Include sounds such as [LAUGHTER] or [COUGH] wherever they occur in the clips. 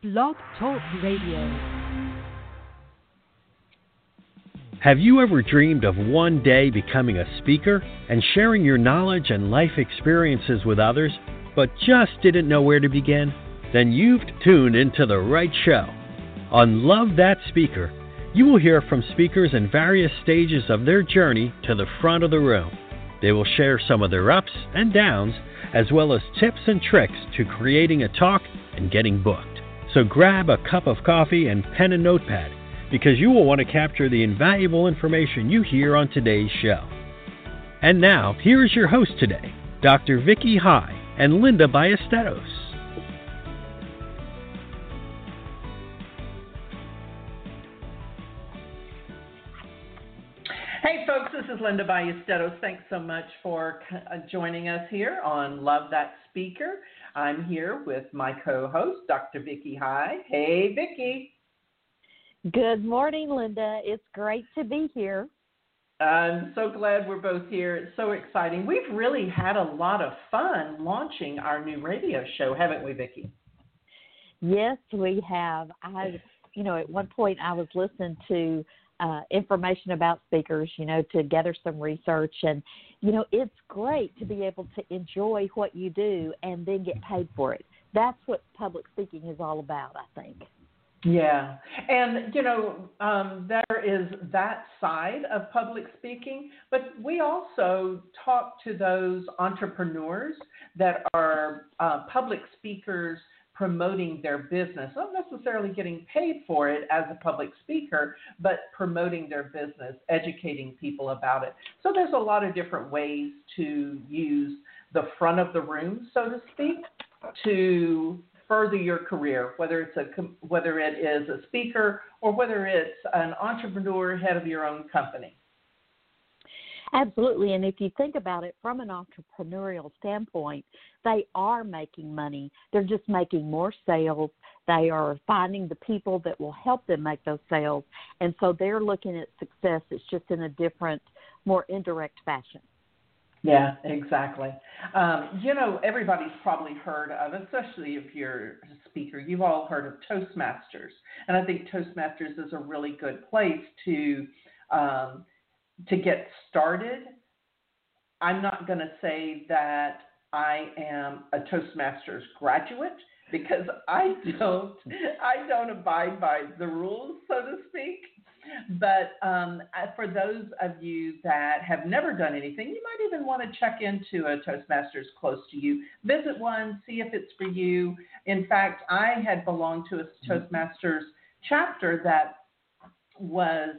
Blog Talk Radio. Have you ever dreamed of one day becoming a speaker and sharing your knowledge and life experiences with others, but just didn't know where to begin? Then you've tuned into the right show. On Love That Speaker, you will hear from speakers in various stages of their journey to the front of the room. They will share some of their ups and downs, as well as tips and tricks to creating a talk and getting booked. So grab a cup of coffee and pen and notepad because you will want to capture the invaluable information you hear on today's show. And now, here is your host today, Dr. Vicki High and Linda Ballesteros. Hey, folks, this is Linda Ballesteros. Thanks so much for uh, joining us here on Love That Speaker. I'm here with my co host, Dr. Vicki High. Hey, Vicki. Good morning, Linda. It's great to be here. I'm so glad we're both here. It's so exciting. We've really had a lot of fun launching our new radio show, haven't we, Vicki? Yes, we have. I, you know, at one point I was listening to uh, information about speakers, you know, to gather some research. And, you know, it's great to be able to enjoy what you do and then get paid for it. That's what public speaking is all about, I think. Yeah. And, you know, um, there is that side of public speaking, but we also talk to those entrepreneurs that are uh, public speakers promoting their business, not necessarily getting paid for it as a public speaker, but promoting their business, educating people about it. So there's a lot of different ways to use the front of the room, so to speak, to further your career, whether it's a whether it is a speaker or whether it's an entrepreneur, head of your own company. Absolutely. And if you think about it from an entrepreneurial standpoint, they are making money. They're just making more sales. They are finding the people that will help them make those sales. And so they're looking at success. It's just in a different, more indirect fashion. Yeah, exactly. Um, you know, everybody's probably heard of, especially if you're a speaker, you've all heard of Toastmasters. And I think Toastmasters is a really good place to um, to get started, I'm not going to say that I am a Toastmasters graduate because I don't I don't abide by the rules, so to speak. But um, for those of you that have never done anything, you might even want to check into a Toastmasters close to you. Visit one, see if it's for you. In fact, I had belonged to a Toastmasters chapter that was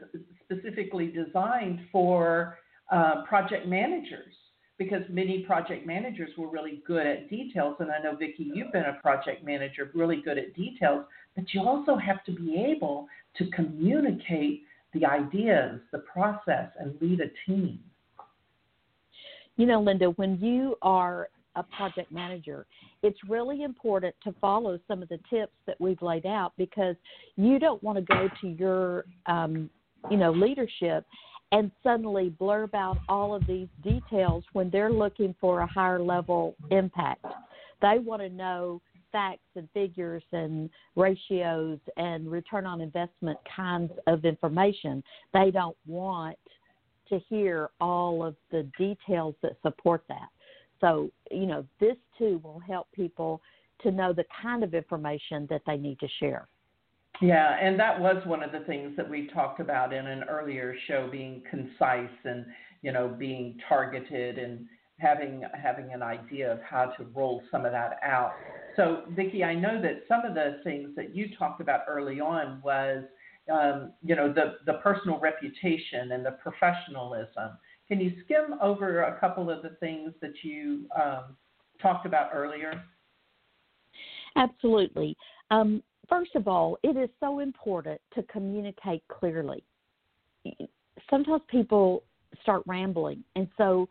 specifically designed for uh, project managers because many project managers were really good at details. And I know, Vicki, you've been a project manager, really good at details, but you also have to be able to communicate the ideas, the process, and lead a team. You know, Linda, when you are a project manager, it's really important to follow some of the tips that we've laid out because you don't want to go to your um, you know, leadership and suddenly blurb out all of these details when they're looking for a higher level impact. They want to know facts and figures and ratios and return on investment kinds of information. They don't want to hear all of the details that support that. So, you know, this too will help people to know the kind of information that they need to share. Yeah, and that was one of the things that we talked about in an earlier show being concise and, you know, being targeted and having having an idea of how to roll some of that out. So, Vicki, I know that some of the things that you talked about early on was um, you know, the, the personal reputation and the professionalism. Can you skim over a couple of the things that you um, talked about earlier? Absolutely. Um, First of all, it is so important to communicate clearly. Sometimes people start rambling, and so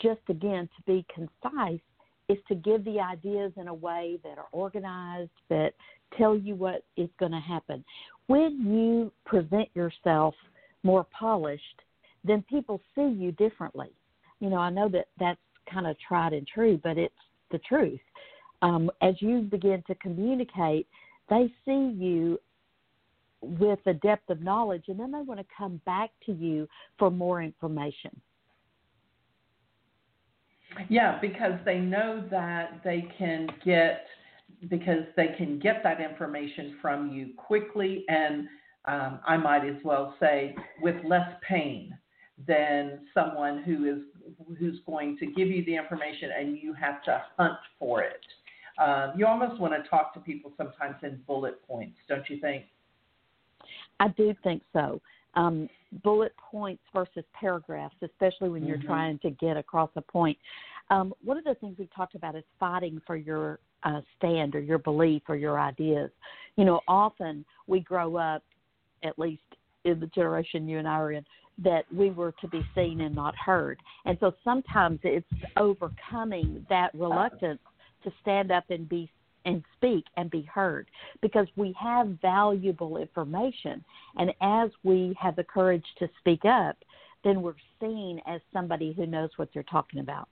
just again to be concise is to give the ideas in a way that are organized, that tell you what is going to happen. When you present yourself more polished, then people see you differently. You know, I know that that's kind of tried and true, but it's the truth. Um, as you begin to communicate, they see you with a depth of knowledge and then they want to come back to you for more information. Yeah, because they know that they can get because they can get that information from you quickly and um, I might as well say with less pain than someone who is who's going to give you the information and you have to hunt for it. Um, you almost want to talk to people sometimes in bullet points, don't you think? I do think so. Um, bullet points versus paragraphs, especially when you're mm-hmm. trying to get across a point. Um, one of the things we've talked about is fighting for your uh, stand or your belief or your ideas. You know, often we grow up, at least in the generation you and I are in, that we were to be seen and not heard. And so sometimes it's overcoming that reluctance to stand up and be and speak and be heard because we have valuable information and as we have the courage to speak up then we're seen as somebody who knows what they're talking about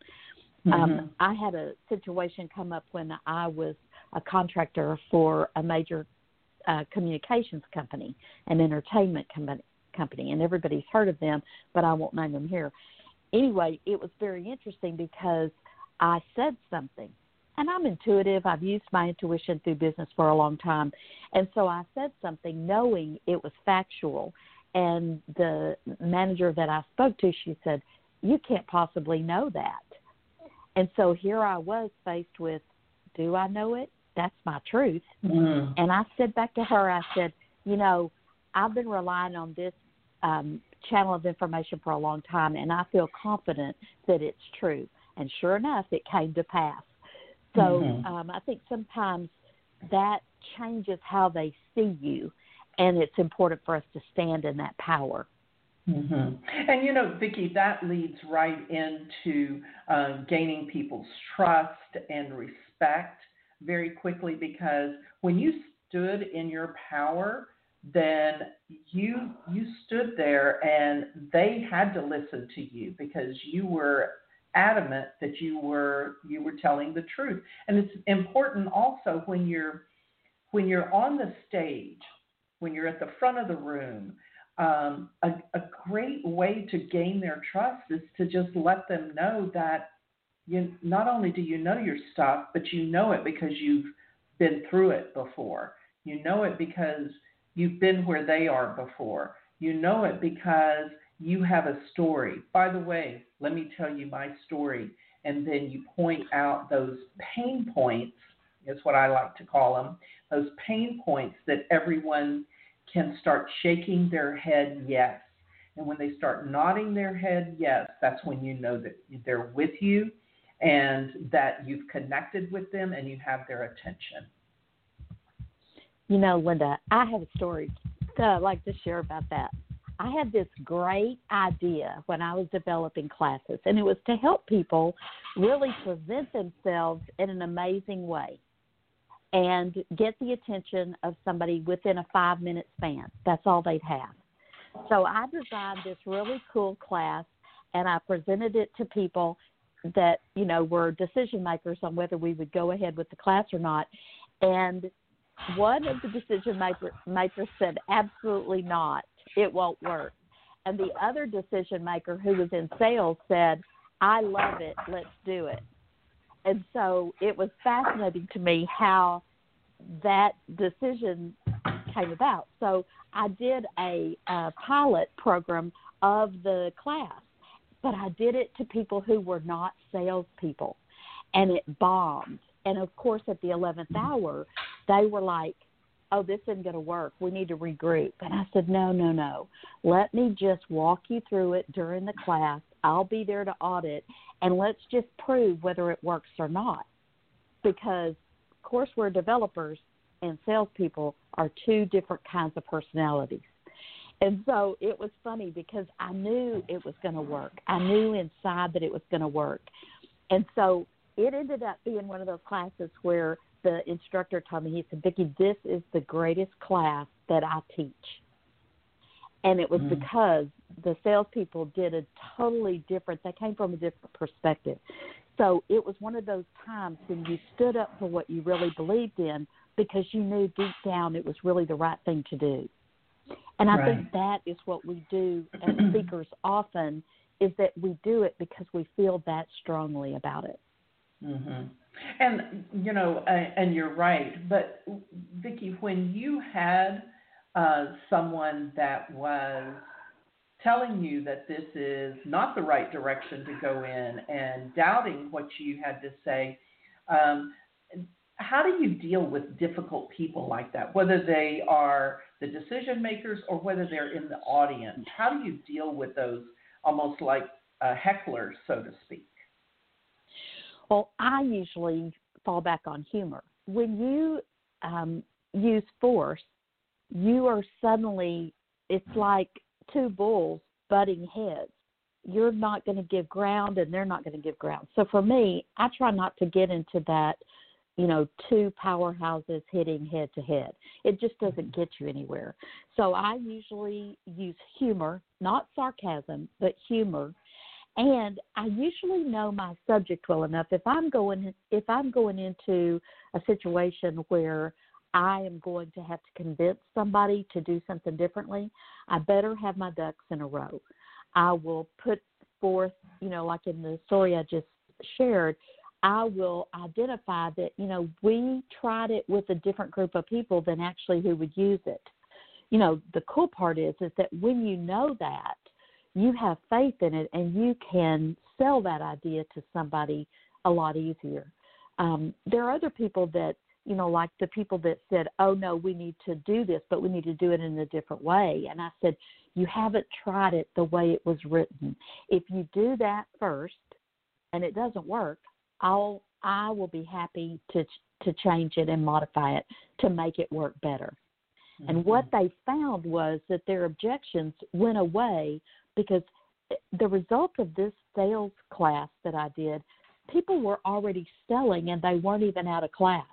um, mm-hmm. um, i had a situation come up when i was a contractor for a major uh, communications company an entertainment company company, and everybody's heard of them, but I won't name them here. Anyway, it was very interesting because I said something, and I'm intuitive. I've used my intuition through business for a long time, and so I said something knowing it was factual. And the manager that I spoke to, she said, "You can't possibly know that." And so here I was faced with, "Do I know it? That's my truth." Mm. And I said back to her, I said, "You know." I've been relying on this um, channel of information for a long time, and I feel confident that it's true. And sure enough, it came to pass. So mm-hmm. um, I think sometimes that changes how they see you, and it's important for us to stand in that power. Mm-hmm. And you know, Vicki, that leads right into uh, gaining people's trust and respect very quickly because when you stood in your power, then you you stood there and they had to listen to you because you were adamant that you were you were telling the truth and it's important also when you're when you're on the stage when you're at the front of the room um, a, a great way to gain their trust is to just let them know that you not only do you know your stuff but you know it because you've been through it before you know it because You've been where they are before. You know it because you have a story. By the way, let me tell you my story. And then you point out those pain points, is what I like to call them, those pain points that everyone can start shaking their head yes. And when they start nodding their head yes, that's when you know that they're with you and that you've connected with them and you have their attention. You know, Linda, I have a story I'd like to share about that. I had this great idea when I was developing classes, and it was to help people really present themselves in an amazing way and get the attention of somebody within a five minute span. That's all they'd have. So I designed this really cool class and I presented it to people that, you know, were decision makers on whether we would go ahead with the class or not. And one of the decision maker, makers said, absolutely not. It won't work. And the other decision maker who was in sales said, I love it. Let's do it. And so it was fascinating to me how that decision came about. So I did a, a pilot program of the class, but I did it to people who were not salespeople, and it bombed and of course, at the 11th hour, they were like, oh, this isn't going to work. We need to regroup. And I said, no, no, no. Let me just walk you through it during the class. I'll be there to audit, and let's just prove whether it works or not. Because, of course, we're developers, and salespeople are two different kinds of personalities. And so it was funny because I knew it was going to work. I knew inside that it was going to work. And so it ended up being one of those classes where the instructor told me, he said, Vicki, this is the greatest class that I teach. And it was mm. because the salespeople did a totally different, they came from a different perspective. So it was one of those times when you stood up for what you really believed in because you knew deep down it was really the right thing to do. And I right. think that is what we do as [CLEARS THROAT] speakers often is that we do it because we feel that strongly about it. Mm-hmm. And you know, and you're right. But Vicki, when you had uh, someone that was telling you that this is not the right direction to go in and doubting what you had to say, um, how do you deal with difficult people like that, whether they are the decision makers or whether they're in the audience? How do you deal with those almost like uh, hecklers, so to speak? Well, I usually fall back on humor. When you um, use force, you are suddenly, it's like two bulls butting heads. You're not going to give ground and they're not going to give ground. So for me, I try not to get into that, you know, two powerhouses hitting head to head. It just doesn't get you anywhere. So I usually use humor, not sarcasm, but humor and I usually know my subject well enough. If I'm going if I'm going into a situation where I am going to have to convince somebody to do something differently, I better have my ducks in a row. I will put forth, you know, like in the story I just shared, I will identify that, you know, we tried it with a different group of people than actually who would use it. You know, the cool part is is that when you know that, you have faith in it and you can sell that idea to somebody a lot easier. Um, there are other people that, you know, like the people that said, oh, no, we need to do this, but we need to do it in a different way. And I said, you haven't tried it the way it was written. If you do that first and it doesn't work, I'll I will be happy to to change it and modify it to make it work better. Mm-hmm. And what they found was that their objections went away because the result of this sales class that I did, people were already selling and they weren't even out of class.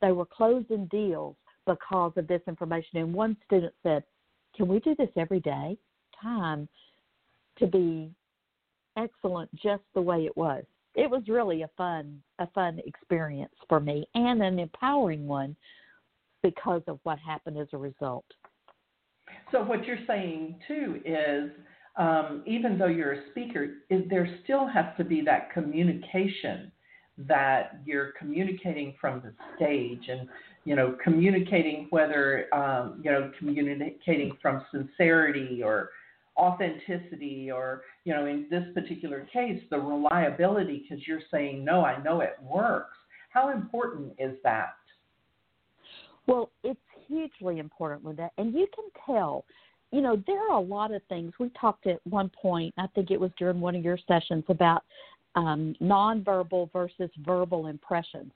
They were closing deals because of this information. And one student said, Can we do this every day? Time to be excellent just the way it was. It was really a fun a fun experience for me and an empowering one because of what happened as a result. So what you're saying too is um, even though you're a speaker, there still has to be that communication that you're communicating from the stage and you know communicating whether um, you know communicating from sincerity or authenticity or you know in this particular case the reliability because you're saying no i know it works. How important is that? Well it's hugely important linda and you can tell you know, there are a lot of things. We talked at one point, I think it was during one of your sessions, about um, nonverbal versus verbal impressions.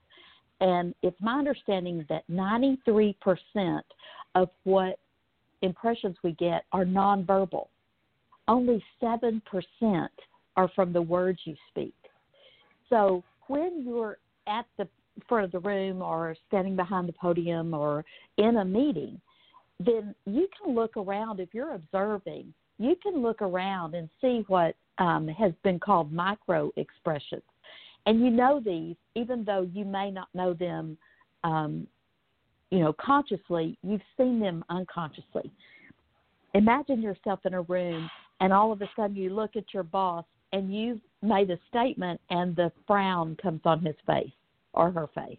And it's my understanding that 93% of what impressions we get are nonverbal. Only 7% are from the words you speak. So when you're at the front of the room or standing behind the podium or in a meeting, then you can look around if you're observing you can look around and see what um, has been called micro expressions and you know these even though you may not know them um, you know consciously you've seen them unconsciously. Imagine yourself in a room and all of a sudden you look at your boss and you've made a statement and the frown comes on his face or her face.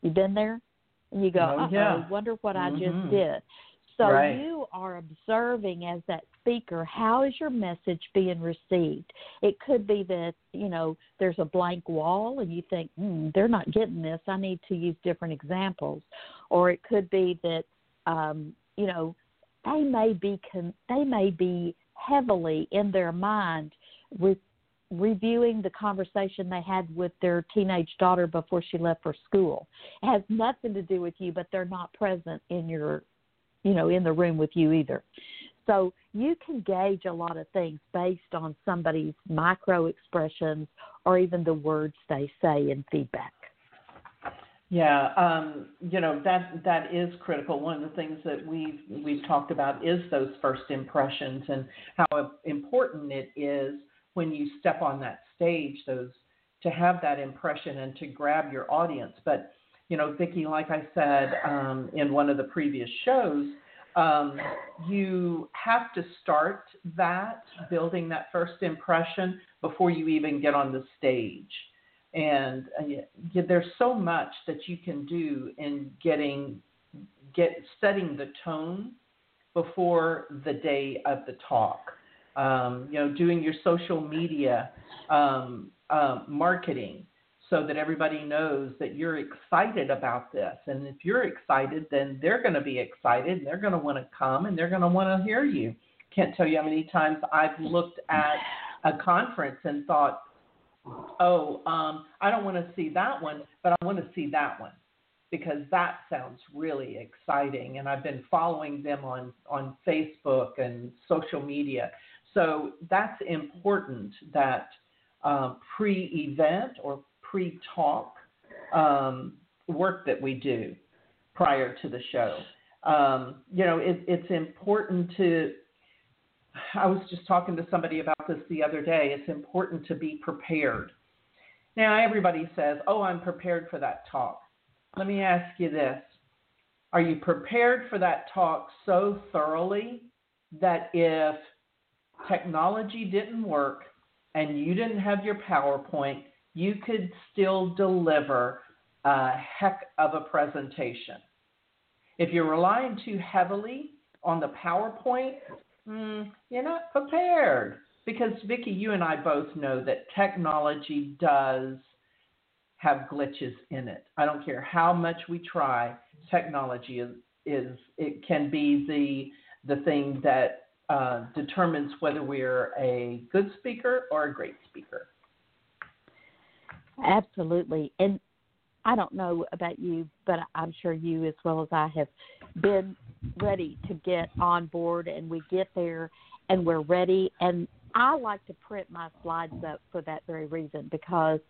You've been there and you go, oh, yeah. wonder what mm-hmm. I just mm-hmm. did. So right. you are observing as that speaker, how is your message being received? It could be that, you know, there's a blank wall and you think, hmm, they're not getting this. I need to use different examples. Or it could be that, um, you know, they may be con- they may be heavily in their mind with reviewing the conversation they had with their teenage daughter before she left for school. It has nothing to do with you, but they're not present in your, you know, in the room with you either. So you can gauge a lot of things based on somebody's micro expressions or even the words they say in feedback. Yeah, um, you know that that is critical. One of the things that we've we've talked about is those first impressions and how important it is when you step on that stage, those to have that impression and to grab your audience. But you know, Vicki, like I said um, in one of the previous shows, um, you have to start that, building that first impression before you even get on the stage. And uh, there's so much that you can do in getting, get setting the tone before the day of the talk. Um, you know, doing your social media um, uh, marketing so that everybody knows that you're excited about this. And if you're excited, then they're going to be excited and they're going to want to come and they're going to want to hear you. Can't tell you how many times I've looked at a conference and thought, oh, um, I don't want to see that one, but I want to see that one because that sounds really exciting. And I've been following them on, on Facebook and social media. So that's important that um, pre event or pre talk um, work that we do prior to the show. Um, you know, it, it's important to, I was just talking to somebody about this the other day. It's important to be prepared. Now, everybody says, oh, I'm prepared for that talk. Let me ask you this Are you prepared for that talk so thoroughly that if technology didn't work and you didn't have your PowerPoint, you could still deliver a heck of a presentation. If you're relying too heavily on the PowerPoint, mm, you're not prepared. Because, Vicki, you and I both know that technology does have glitches in it. I don't care how much we try, technology is, is it can be the, the thing that uh, determines whether we're a good speaker or a great speaker. Absolutely. And I don't know about you, but I'm sure you, as well as I, have been ready to get on board, and we get there and we're ready. And I like to print my slides up for that very reason because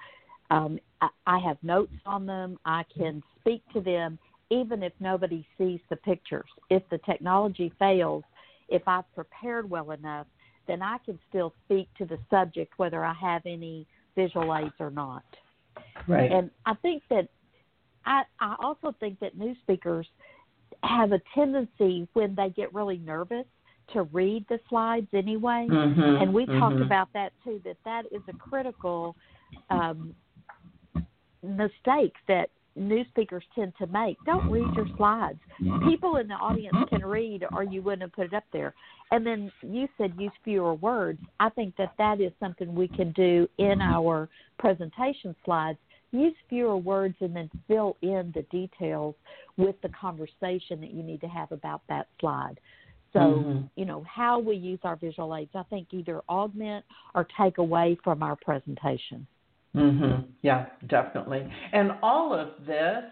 um, I, I have notes on them. I can speak to them even if nobody sees the pictures. If the technology fails, if I've prepared well enough, then I can still speak to the subject whether I have any visual aids or not. Right. And I think that I I also think that new speakers have a tendency when they get really nervous to read the slides anyway. Mm-hmm, and we mm-hmm. talked about that too. That that is a critical um, mistake that new speakers tend to make. Don't read your slides. People in the audience can read, or you wouldn't have put it up there. And then you said use fewer words. I think that that is something we can do in our presentation slides. Use fewer words and then fill in the details with the conversation that you need to have about that slide. So, mm-hmm. you know, how we use our visual aids, I think either augment or take away from our presentation. Mm-hmm. Yeah, definitely. And all of this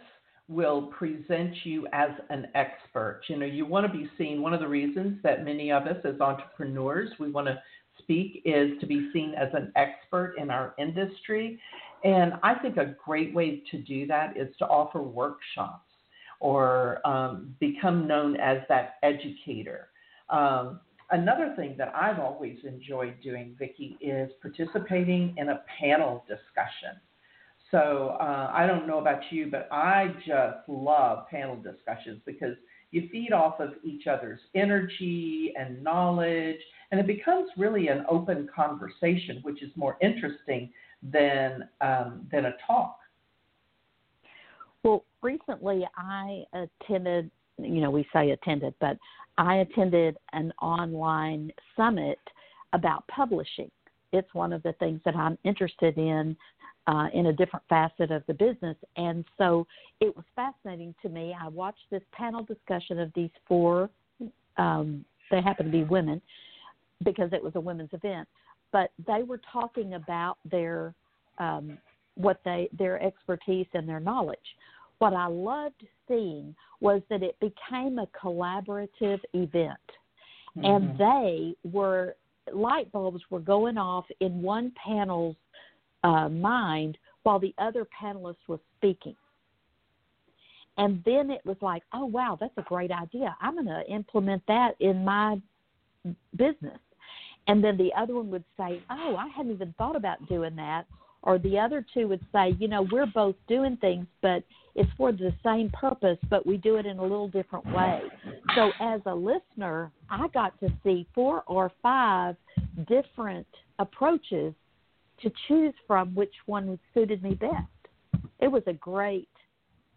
will present you as an expert. You know, you want to be seen. One of the reasons that many of us as entrepreneurs we want to speak is to be seen as an expert in our industry. And I think a great way to do that is to offer workshops or um, become known as that educator. Um, another thing that I've always enjoyed doing, Vicki, is participating in a panel discussion. So uh, I don't know about you, but I just love panel discussions because you feed off of each other's energy and knowledge, and it becomes really an open conversation, which is more interesting than um, than a talk. Well, recently I attended. You know, we say attended, but I attended an online summit about publishing. It's one of the things that I'm interested in uh, in a different facet of the business. And so it was fascinating to me. I watched this panel discussion of these four, um, they happen to be women because it was a women's event, but they were talking about their um, what they their expertise and their knowledge. What I loved seeing was that it became a collaborative event, mm-hmm. and they were light bulbs were going off in one panel's uh, mind while the other panelist was speaking. And then it was like, oh, wow, that's a great idea. I'm going to implement that in my business. And then the other one would say, oh, I hadn't even thought about doing that. Or the other two would say, you know, we're both doing things, but it's for the same purpose, but we do it in a little different way. So as a listener, I got to see four or five different approaches to choose from which one suited me best. It was a great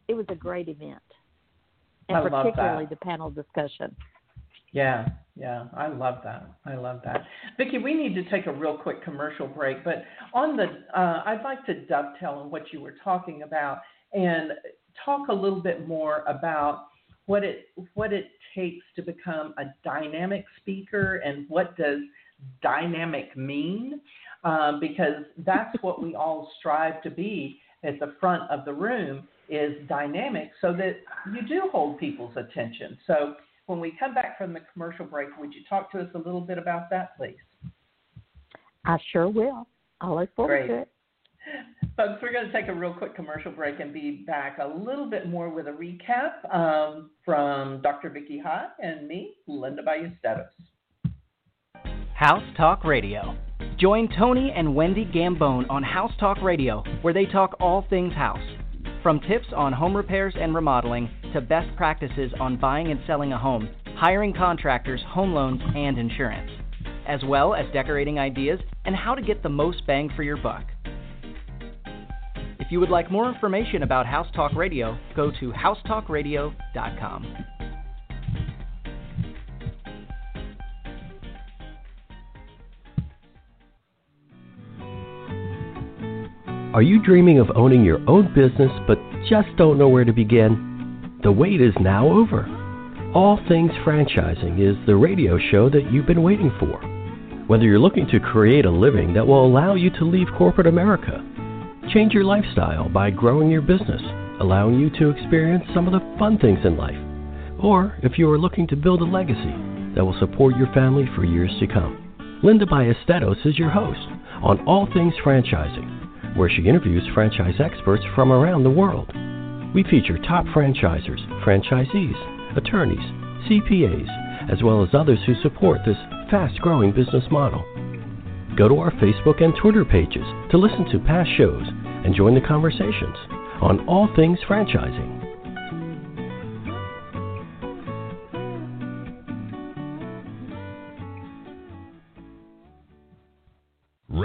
it was a great event. And I particularly the panel discussion. Yeah, yeah, I love that. I love that. Vicki, we need to take a real quick commercial break, but on the, uh, I'd like to dovetail on what you were talking about and talk a little bit more about what it what it takes to become a dynamic speaker and what does dynamic mean, um, because that's what we all strive to be at the front of the room is dynamic, so that you do hold people's attention. So when we come back from the commercial break, would you talk to us a little bit about that, please? I sure will. I look forward Great. to it. [LAUGHS] Folks, we're going to take a real quick commercial break and be back a little bit more with a recap um, from Dr. Vicki High and me, Linda Ballesteros. House Talk Radio. Join Tony and Wendy Gambone on House Talk Radio, where they talk all things house. From tips on home repairs and remodeling to best practices on buying and selling a home, hiring contractors, home loans, and insurance, as well as decorating ideas and how to get the most bang for your buck. If you would like more information about House Talk Radio, go to housetalkradio.com. Are you dreaming of owning your own business but just don't know where to begin? The wait is now over. All Things Franchising is the radio show that you've been waiting for. Whether you're looking to create a living that will allow you to leave corporate America, change your lifestyle by growing your business, allowing you to experience some of the fun things in life, or if you are looking to build a legacy that will support your family for years to come. Linda Ballesteros is your host on All Things Franchising, where she interviews franchise experts from around the world. We feature top franchisers, franchisees, attorneys, CPAs, as well as others who support this fast growing business model. Go to our Facebook and Twitter pages to listen to past shows and join the conversations on all things franchising.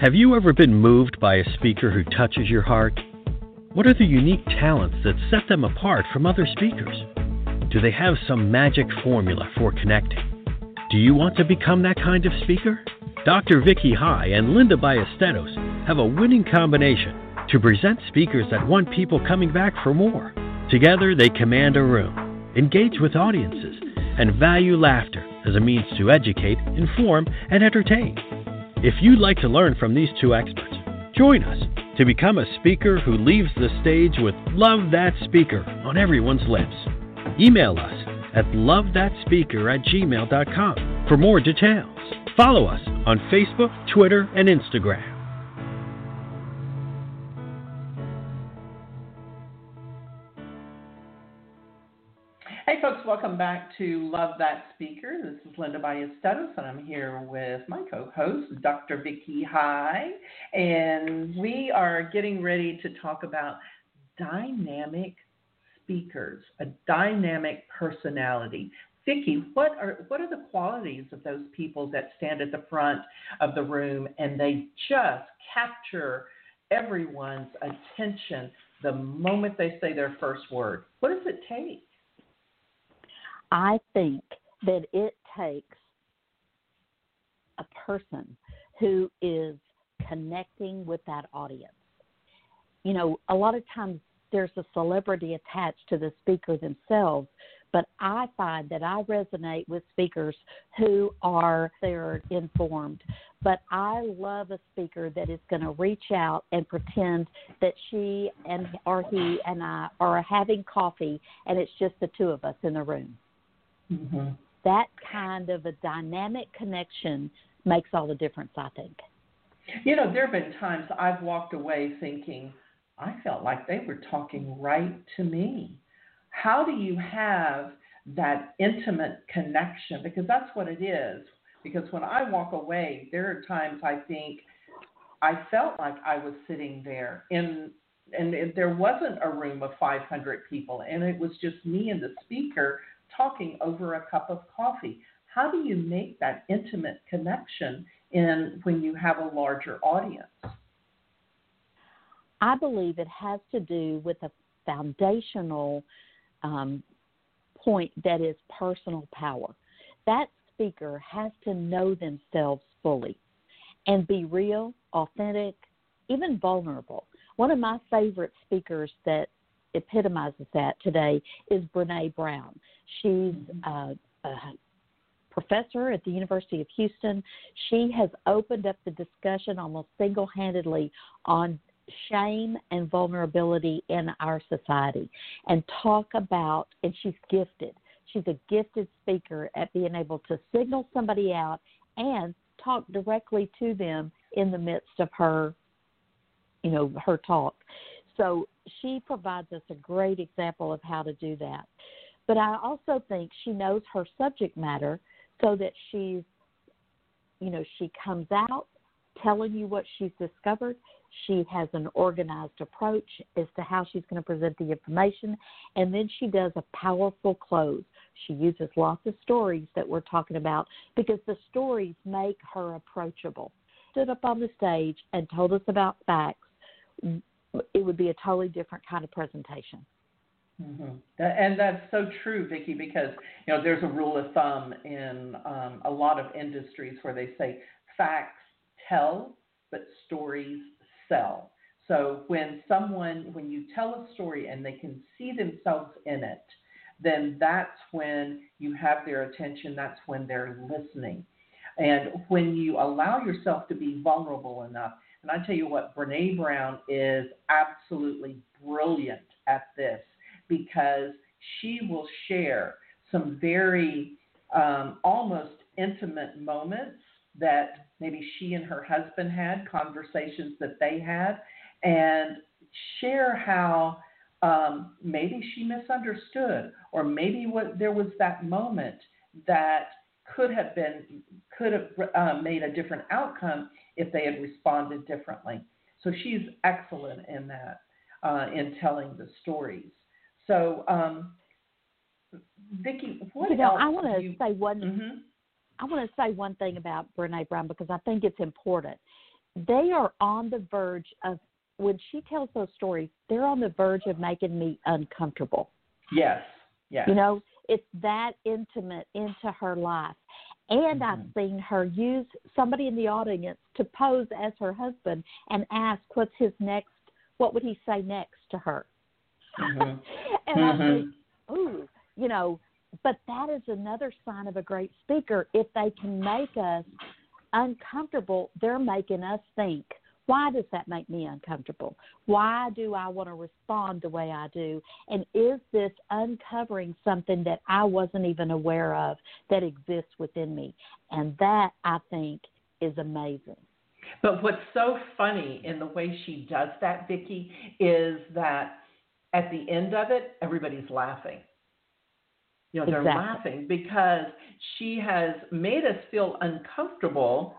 Have you ever been moved by a speaker who touches your heart? What are the unique talents that set them apart from other speakers? Do they have some magic formula for connecting? Do you want to become that kind of speaker? Dr. Vicki High and Linda Ballesteros have a winning combination to present speakers that want people coming back for more. Together, they command a room, engage with audiences, and value laughter as a means to educate, inform, and entertain. If you'd like to learn from these two experts, join us to become a speaker who leaves the stage with Love That Speaker on everyone's lips. Email us at lovethatspeaker at gmail.com for more details. Follow us on Facebook, Twitter, and Instagram. Welcome back to Love That Speaker. This is Linda Ballesteros, and I'm here with my co host, Dr. Vicki High. And we are getting ready to talk about dynamic speakers, a dynamic personality. Vicki, what are what are the qualities of those people that stand at the front of the room and they just capture everyone's attention the moment they say their first word? What does it take? I think that it takes a person who is connecting with that audience. You know, a lot of times there's a celebrity attached to the speaker themselves, but I find that I resonate with speakers who are they're informed. But I love a speaker that is going to reach out and pretend that she and or he and I are having coffee and it's just the two of us in the room. Mm-hmm. That kind of a dynamic connection makes all the difference, I think. You know, there have been times I've walked away thinking, I felt like they were talking right to me. How do you have that intimate connection? Because that's what it is. Because when I walk away, there are times I think I felt like I was sitting there in and there wasn't a room of 500 people and it was just me and the speaker talking over a cup of coffee. How do you make that intimate connection in when you have a larger audience? I believe it has to do with a foundational um, point that is personal power. That speaker has to know themselves fully and be real, authentic, even vulnerable. One of my favorite speakers that epitomizes that today is Brene Brown. She's mm-hmm. a, a professor at the University of Houston. She has opened up the discussion almost single handedly on shame and vulnerability in our society and talk about, and she's gifted. She's a gifted speaker at being able to signal somebody out and talk directly to them in the midst of her, you know, her talk. So she provides us a great example of how to do that. But I also think she knows her subject matter so that she's, you know, she comes out telling you what she's discovered. She has an organized approach as to how she's going to present the information, and then she does a powerful close. She uses lots of stories that we're talking about because the stories make her approachable. Stood up on the stage and told us about facts, it would be a totally different kind of presentation. Mm-hmm. And that's so true, Vicki, because you know there's a rule of thumb in um, a lot of industries where they say facts tell, but stories sell. So when someone, when you tell a story and they can see themselves in it, then that's when you have their attention. That's when they're listening. And when you allow yourself to be vulnerable enough, and I tell you what, Brene Brown is absolutely brilliant at this because she will share some very um, almost intimate moments that maybe she and her husband had, conversations that they had, and share how um, maybe she misunderstood, or maybe what there was that moment that could have been could have uh, made a different outcome if they had responded differently. So she's excellent in that, uh, in telling the stories. So, um, Vicki, what you know, else? I want to you... say one. Mm-hmm. I want to say one thing about Brene Brown because I think it's important. They are on the verge of when she tells those stories. They're on the verge of making me uncomfortable. Yes. Yes. You know, it's that intimate into her life. And mm-hmm. I've seen her use somebody in the audience to pose as her husband and ask what's his next, what would he say next to her? Mm-hmm. [LAUGHS] and mm-hmm. I think, ooh, you know, but that is another sign of a great speaker. If they can make us uncomfortable, they're making us think, why does that make me uncomfortable? Why do I want to respond the way I do? And is this uncovering something that I wasn't even aware of that exists within me? And that, I think, is amazing. But what's so funny in the way she does that, Vicki, is that at the end of it, everybody's laughing. You know, they're exactly. laughing because she has made us feel uncomfortable,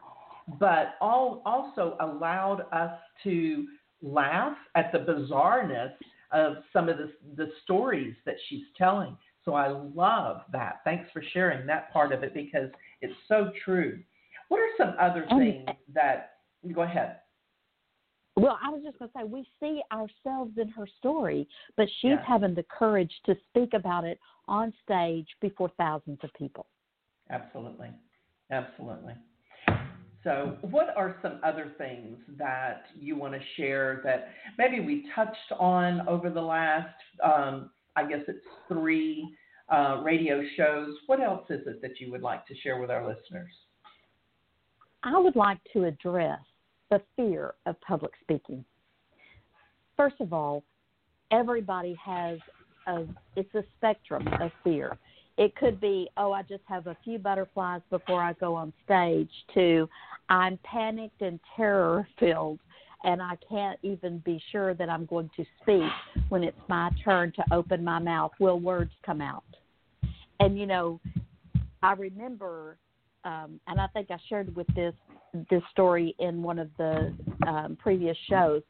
but all, also allowed us to laugh at the bizarreness of some of the, the stories that she's telling. So I love that. Thanks for sharing that part of it because it's so true. What are some other things that, go ahead. Well, I was just going to say, we see ourselves in her story, but she's having the courage to speak about it on stage before thousands of people. Absolutely. Absolutely. So, what are some other things that you want to share that maybe we touched on over the last, um, I guess it's three uh, radio shows. What else is it that you would like to share with our listeners? I would like to address the fear of public speaking. First of all, everybody has a it's a spectrum of fear. It could be, oh, I just have a few butterflies before I go on stage, to I'm panicked and terror filled and I can't even be sure that I'm going to speak when it's my turn to open my mouth. Will words come out? And you know, I remember, um, and I think I shared with this this story in one of the um, previous shows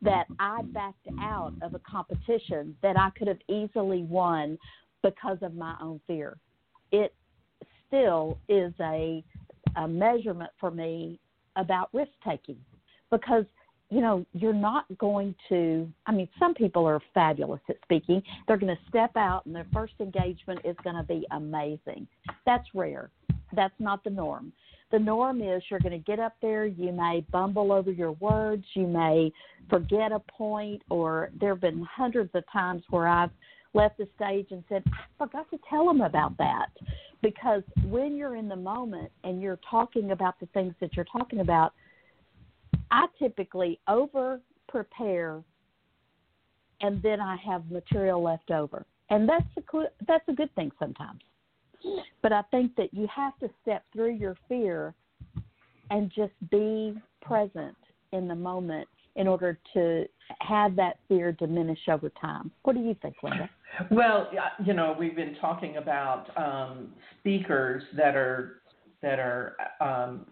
that I backed out of a competition that I could have easily won because of my own fear. It still is a, a measurement for me about risk taking because you know you're not going to i mean some people are fabulous at speaking. They're going to step out and their first engagement is going to be amazing. That's rare. That's not the norm. The norm is you're going to get up there you may bumble over your words you may forget a point or there have been hundreds of times where i've left the stage and said, I forgot to tell them about that. Because when you're in the moment and you're talking about the things that you're talking about, I typically over prepare and then I have material left over. And that's a that's a good thing sometimes. But I think that you have to step through your fear and just be present in the moment in order to have that fear diminish over time. What do you think, Linda? Well, you know, we've been talking about um, speakers that are that are um,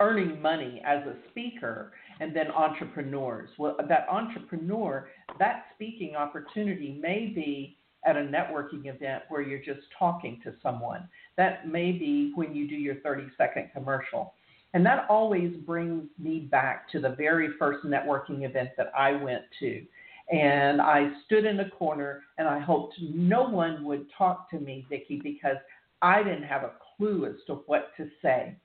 earning money as a speaker, and then entrepreneurs. Well, that entrepreneur, that speaking opportunity may be at a networking event where you're just talking to someone. That may be when you do your 30 second commercial. And that always brings me back to the very first networking event that I went to. And I stood in a corner and I hoped no one would talk to me, Vicki, because I didn't have a clue as to what to say.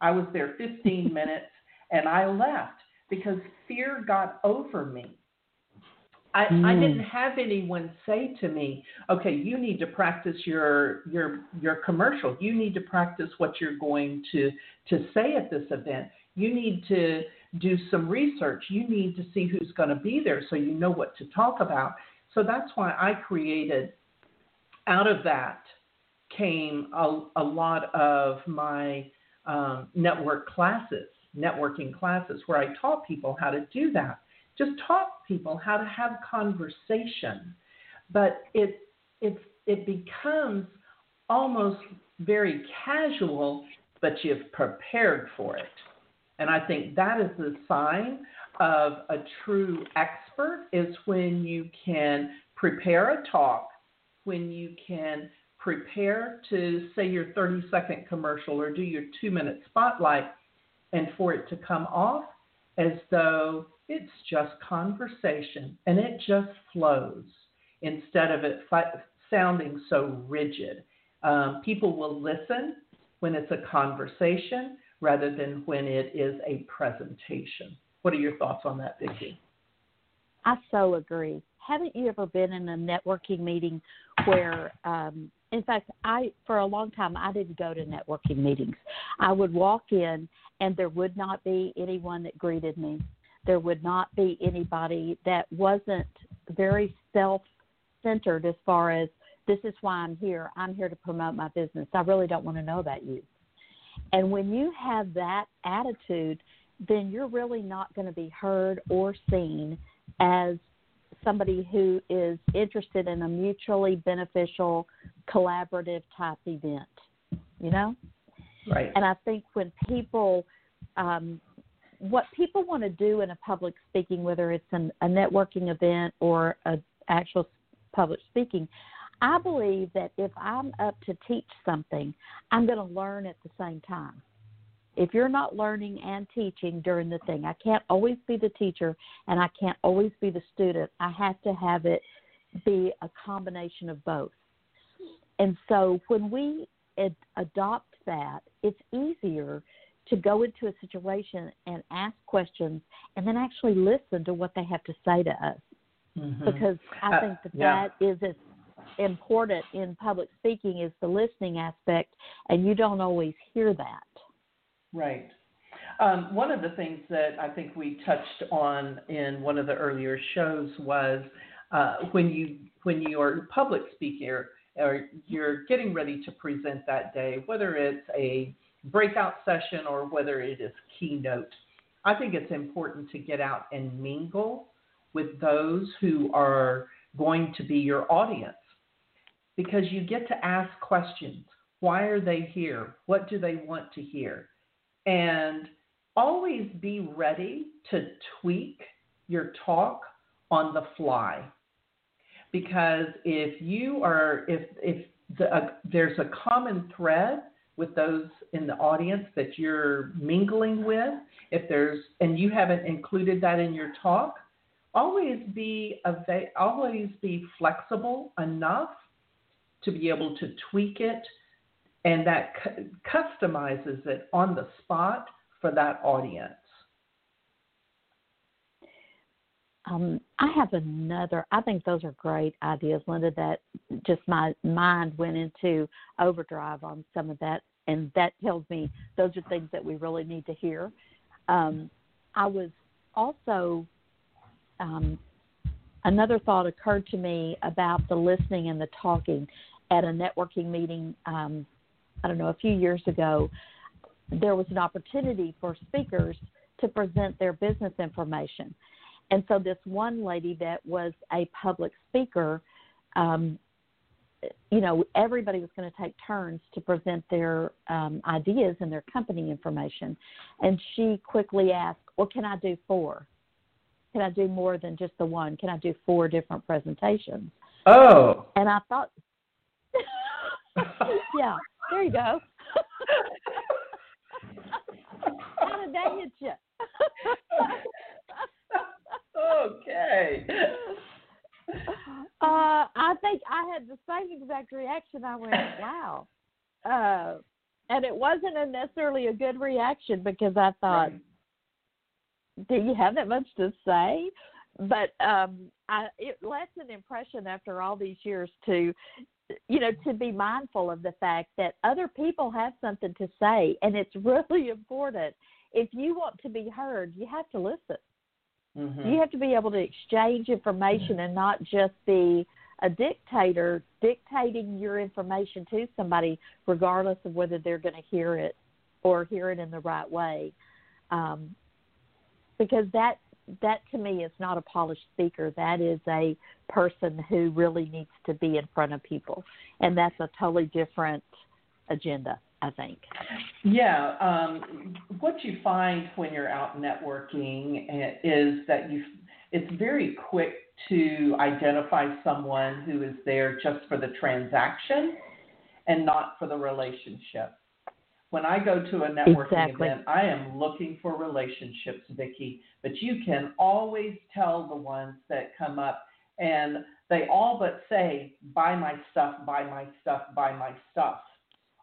I was there 15 [LAUGHS] minutes and I left because fear got over me. I, mm. I didn't have anyone say to me, "Okay, you need to practice your your your commercial. You need to practice what you're going to to say at this event. You need to do some research. You need to see who's going to be there so you know what to talk about." So that's why I created out of that came a, a lot of my um, network classes, networking classes, where I taught people how to do that just taught people how to have conversation. But it it it becomes almost very casual, but you've prepared for it. And I think that is the sign of a true expert is when you can prepare a talk, when you can prepare to say your 30 second commercial or do your two minute spotlight and for it to come off as though it's just conversation and it just flows instead of it fi- sounding so rigid. Um, people will listen when it's a conversation rather than when it is a presentation. What are your thoughts on that, Vicki? I so agree. Haven't you ever been in a networking meeting where, um, in fact, I for a long time I didn't go to networking meetings. I would walk in and there would not be anyone that greeted me there would not be anybody that wasn't very self centered as far as this is why I'm here. I'm here to promote my business. I really don't want to know about you. And when you have that attitude, then you're really not going to be heard or seen as somebody who is interested in a mutually beneficial, collaborative type event. You know? Right. And I think when people um, what people want to do in a public speaking, whether it's an, a networking event or an actual public speaking, I believe that if I'm up to teach something, I'm going to learn at the same time. If you're not learning and teaching during the thing, I can't always be the teacher and I can't always be the student. I have to have it be a combination of both. And so when we ad- adopt that, it's easier to go into a situation and ask questions and then actually listen to what they have to say to us. Mm-hmm. Because I uh, think that yeah. that is as important in public speaking is the listening aspect, and you don't always hear that. Right. Um, one of the things that I think we touched on in one of the earlier shows was uh, when you when you're a public speaker or you're getting ready to present that day, whether it's a breakout session or whether it is keynote, I think it's important to get out and mingle with those who are going to be your audience because you get to ask questions. Why are they here? What do they want to hear? And always be ready to tweak your talk on the fly. Because if you are, if, if the, uh, there's a common thread with those in the audience that you're mingling with, if there's, and you haven't included that in your talk, always be always be flexible enough to be able to tweak it and that cu- customizes it on the spot for that audience. Um, I have another. I think those are great ideas, Linda. That just my mind went into overdrive on some of that, and that tells me those are things that we really need to hear. Um, I was also um, another thought occurred to me about the listening and the talking at a networking meeting. Um, I don't know, a few years ago, there was an opportunity for speakers to present their business information. And so, this one lady that was a public speaker, um, you know, everybody was going to take turns to present their um, ideas and their company information. And she quickly asked, What can I do four? Can I do more than just the one? Can I do four different presentations? Oh. And I thought, [LAUGHS] yeah, there you go. [LAUGHS] How did that hit you? okay. Uh, I think I had the same exact reaction. I went, wow. Uh, and it wasn't a necessarily a good reaction because I thought, right do you have that much to say? But um, I, it left an impression after all these years to, you know, to be mindful of the fact that other people have something to say, and it's really important. If you want to be heard, you have to listen. Mm-hmm. You have to be able to exchange information and not just be a dictator dictating your information to somebody, regardless of whether they're going to hear it or hear it in the right way. Um, because that that to me is not a polished speaker. That is a person who really needs to be in front of people, and that's a totally different agenda. I think. Yeah, um, what you find when you're out networking is that you it's very quick to identify someone who is there just for the transaction and not for the relationship. When I go to a networking exactly. event, I am looking for relationships, Vicki. But you can always tell the ones that come up and they all but say, buy my stuff, buy my stuff, buy my stuff.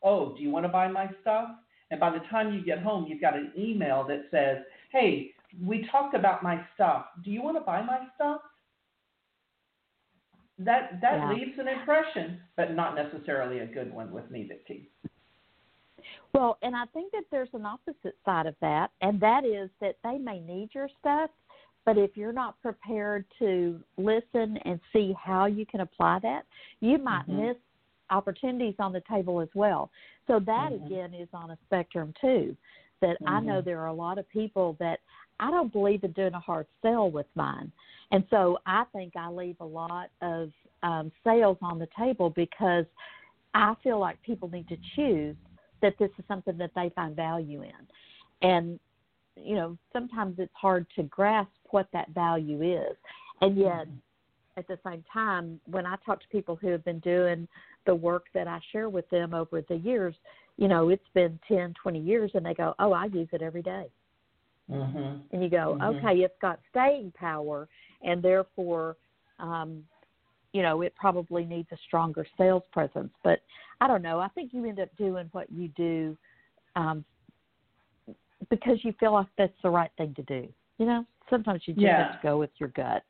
Oh, do you want to buy my stuff? And by the time you get home, you've got an email that says, hey, we talked about my stuff. Do you want to buy my stuff? That that yeah. leaves an impression, but not necessarily a good one with me, Vicki. Well, and I think that there's an opposite side of that, and that is that they may need your stuff, but if you're not prepared to listen and see how you can apply that, you might mm-hmm. miss opportunities on the table as well. So that mm-hmm. again is on a spectrum too. That mm-hmm. I know mm-hmm. there are a lot of people that I don't believe in doing a hard sell with mine, and so I think I leave a lot of um, sales on the table because I feel like people need to choose that this is something that they find value in. And, you know, sometimes it's hard to grasp what that value is. And yet, mm-hmm. at the same time, when I talk to people who have been doing the work that I share with them over the years, you know, it's been 10, 20 years, and they go, oh, I use it every day. Mm-hmm. And you go, mm-hmm. okay, it's got staying power, and therefore, um, you know, it probably needs a stronger sales presence. But I don't know. I think you end up doing what you do um, because you feel like that's the right thing to do. You know, sometimes you just yeah. have to go with your gut.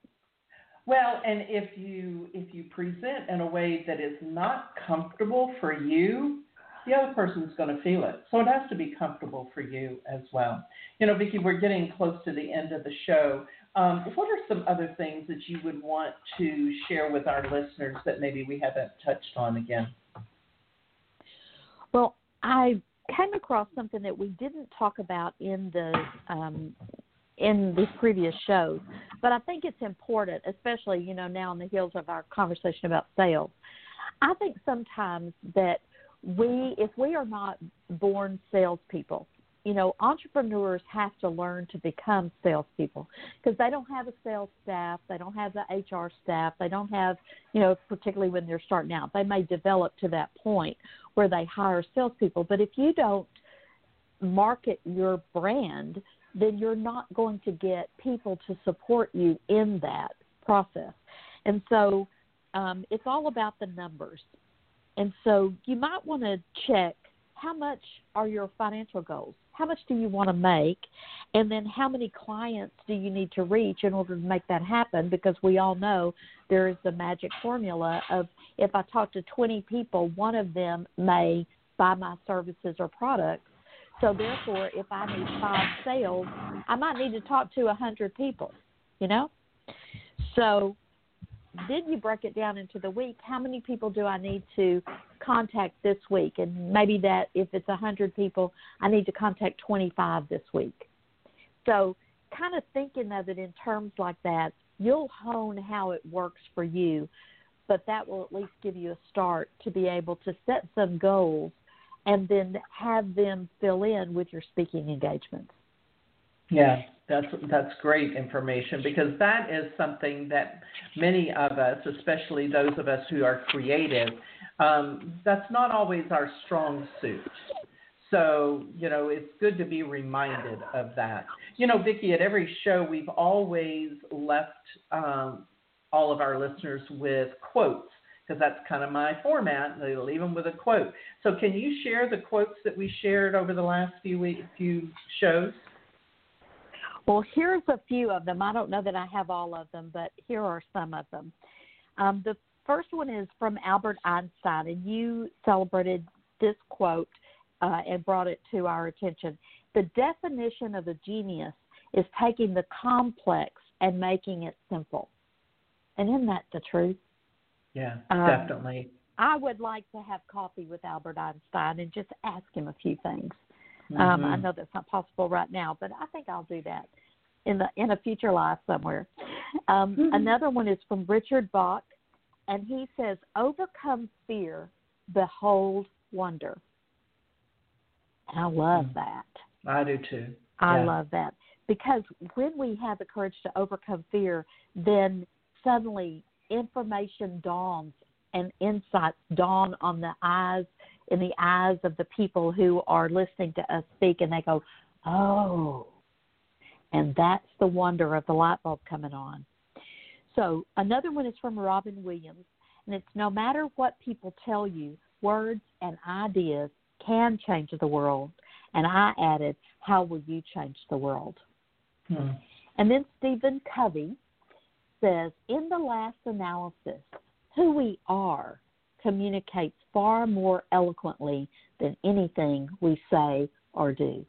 Well, and if you if you present in a way that is not comfortable for you, the other person's going to feel it. So it has to be comfortable for you as well. You know, Vicki, we're getting close to the end of the show. Um, what are some other things that you would want to share with our listeners that maybe we haven't touched on again? Well, I came across something that we didn't talk about in the um, in the previous shows, but I think it's important, especially you know now on the heels of our conversation about sales. I think sometimes that we, if we are not born salespeople, you know, entrepreneurs have to learn to become salespeople because they don't have a sales staff, they don't have the HR staff, they don't have, you know, particularly when they're starting out, they may develop to that point where they hire salespeople. But if you don't market your brand, then you're not going to get people to support you in that process. And so um, it's all about the numbers. And so you might want to check how much are your financial goals? How much do you want to make? And then how many clients do you need to reach in order to make that happen? Because we all know there is the magic formula of if I talk to 20 people, one of them may buy my services or products. So therefore, if I need five sales, I might need to talk to a 100 people, you know? So then you break it down into the week. How many people do I need to contact this week? And maybe that if it's a hundred people, I need to contact 25 this week. So, kind of thinking of it in terms like that, you'll hone how it works for you, but that will at least give you a start to be able to set some goals and then have them fill in with your speaking engagements. Yeah, that's that's great information because that is something that many of us, especially those of us who are creative, um, that's not always our strong suit. So you know, it's good to be reminded of that. You know, Vicki, at every show we've always left um, all of our listeners with quotes because that's kind of my format. They leave them with a quote. So can you share the quotes that we shared over the last few week, few shows? Well, here's a few of them. I don't know that I have all of them, but here are some of them. Um, the first one is from Albert Einstein, and you celebrated this quote uh, and brought it to our attention. The definition of a genius is taking the complex and making it simple. And isn't that the truth? Yeah, um, definitely. I would like to have coffee with Albert Einstein and just ask him a few things. Mm-hmm. Um, I mm-hmm. know that's not possible right now, but I think I'll do that in the in a future life somewhere. Um, mm-hmm. Another one is from Richard Bach, and he says, "Overcome fear, behold wonder." And I love mm. that. I do too. I yeah. love that because when we have the courage to overcome fear, then suddenly information dawns and insights dawn on the eyes in the eyes of the people who are listening to us speak and they go, Oh and that's the wonder of the light bulb coming on. So another one is from Robin Williams, and it's no matter what people tell you, words and ideas can change the world. And I added, how will you change the world? Hmm. And then Stephen Covey says, in the last analysis, who we are communicates far more eloquently than anything we say or do.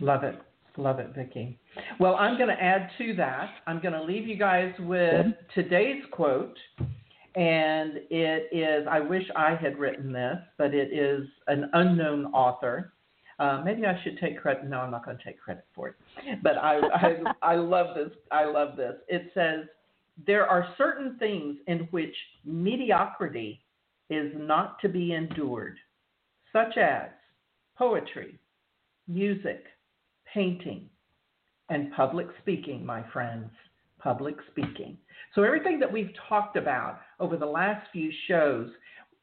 Love it. Love it, Vicki. Well, I'm going to add to that. I'm going to leave you guys with today's quote. And it is, I wish I had written this, but it is an unknown author. Uh, maybe I should take credit. No, I'm not going to take credit for it. But I, I, [LAUGHS] I love this. I love this. It says, there are certain things in which mediocrity is not to be endured, such as poetry, music, painting, and public speaking, my friends. Public speaking. So, everything that we've talked about over the last few shows,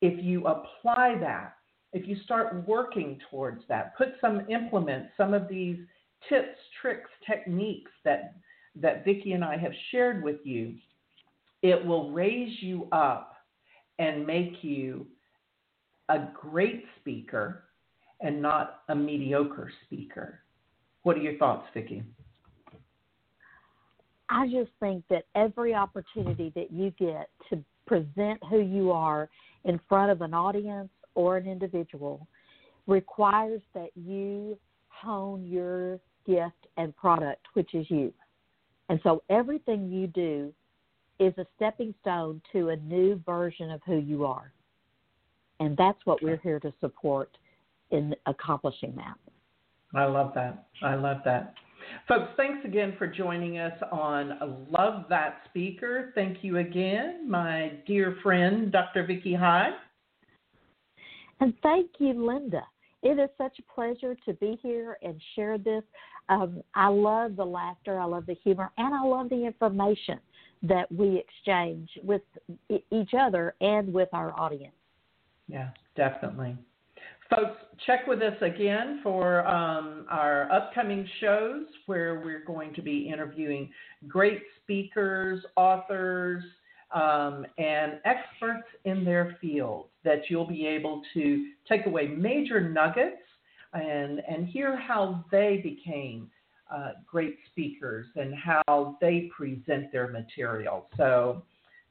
if you apply that, if you start working towards that, put some, implement some of these tips, tricks, techniques that, that Vicki and I have shared with you, it will raise you up and make you a great speaker and not a mediocre speaker. What are your thoughts, Vicki? I just think that every opportunity that you get to present who you are in front of an audience or an individual requires that you hone your gift and product, which is you. And so everything you do is a stepping stone to a new version of who you are. And that's what we're here to support in accomplishing that. I love that. I love that. Folks, thanks again for joining us on Love That Speaker. Thank you again, my dear friend, Dr. Vicki High. And thank you, Linda. It is such a pleasure to be here and share this. Um, I love the laughter, I love the humor, and I love the information that we exchange with each other and with our audience. Yeah, definitely. Folks, check with us again for um, our upcoming shows where we're going to be interviewing great speakers, authors, um, and experts in their field that you'll be able to take away major nuggets and, and hear how they became uh, great speakers and how they present their material. So,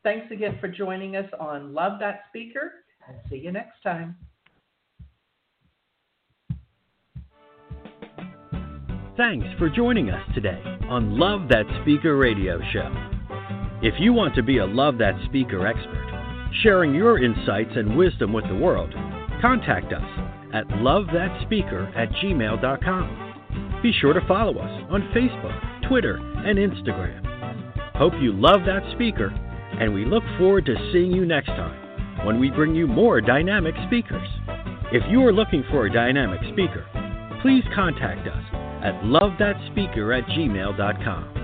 thanks again for joining us on Love That Speaker, and see you next time. Thanks for joining us today on Love That Speaker radio show. If you want to be a Love That Speaker expert, sharing your insights and wisdom with the world, contact us at lovethatspeaker at gmail.com. Be sure to follow us on Facebook, Twitter, and Instagram. Hope you love that speaker, and we look forward to seeing you next time when we bring you more dynamic speakers. If you are looking for a dynamic speaker, please contact us at lovethatspeaker at gmail.com.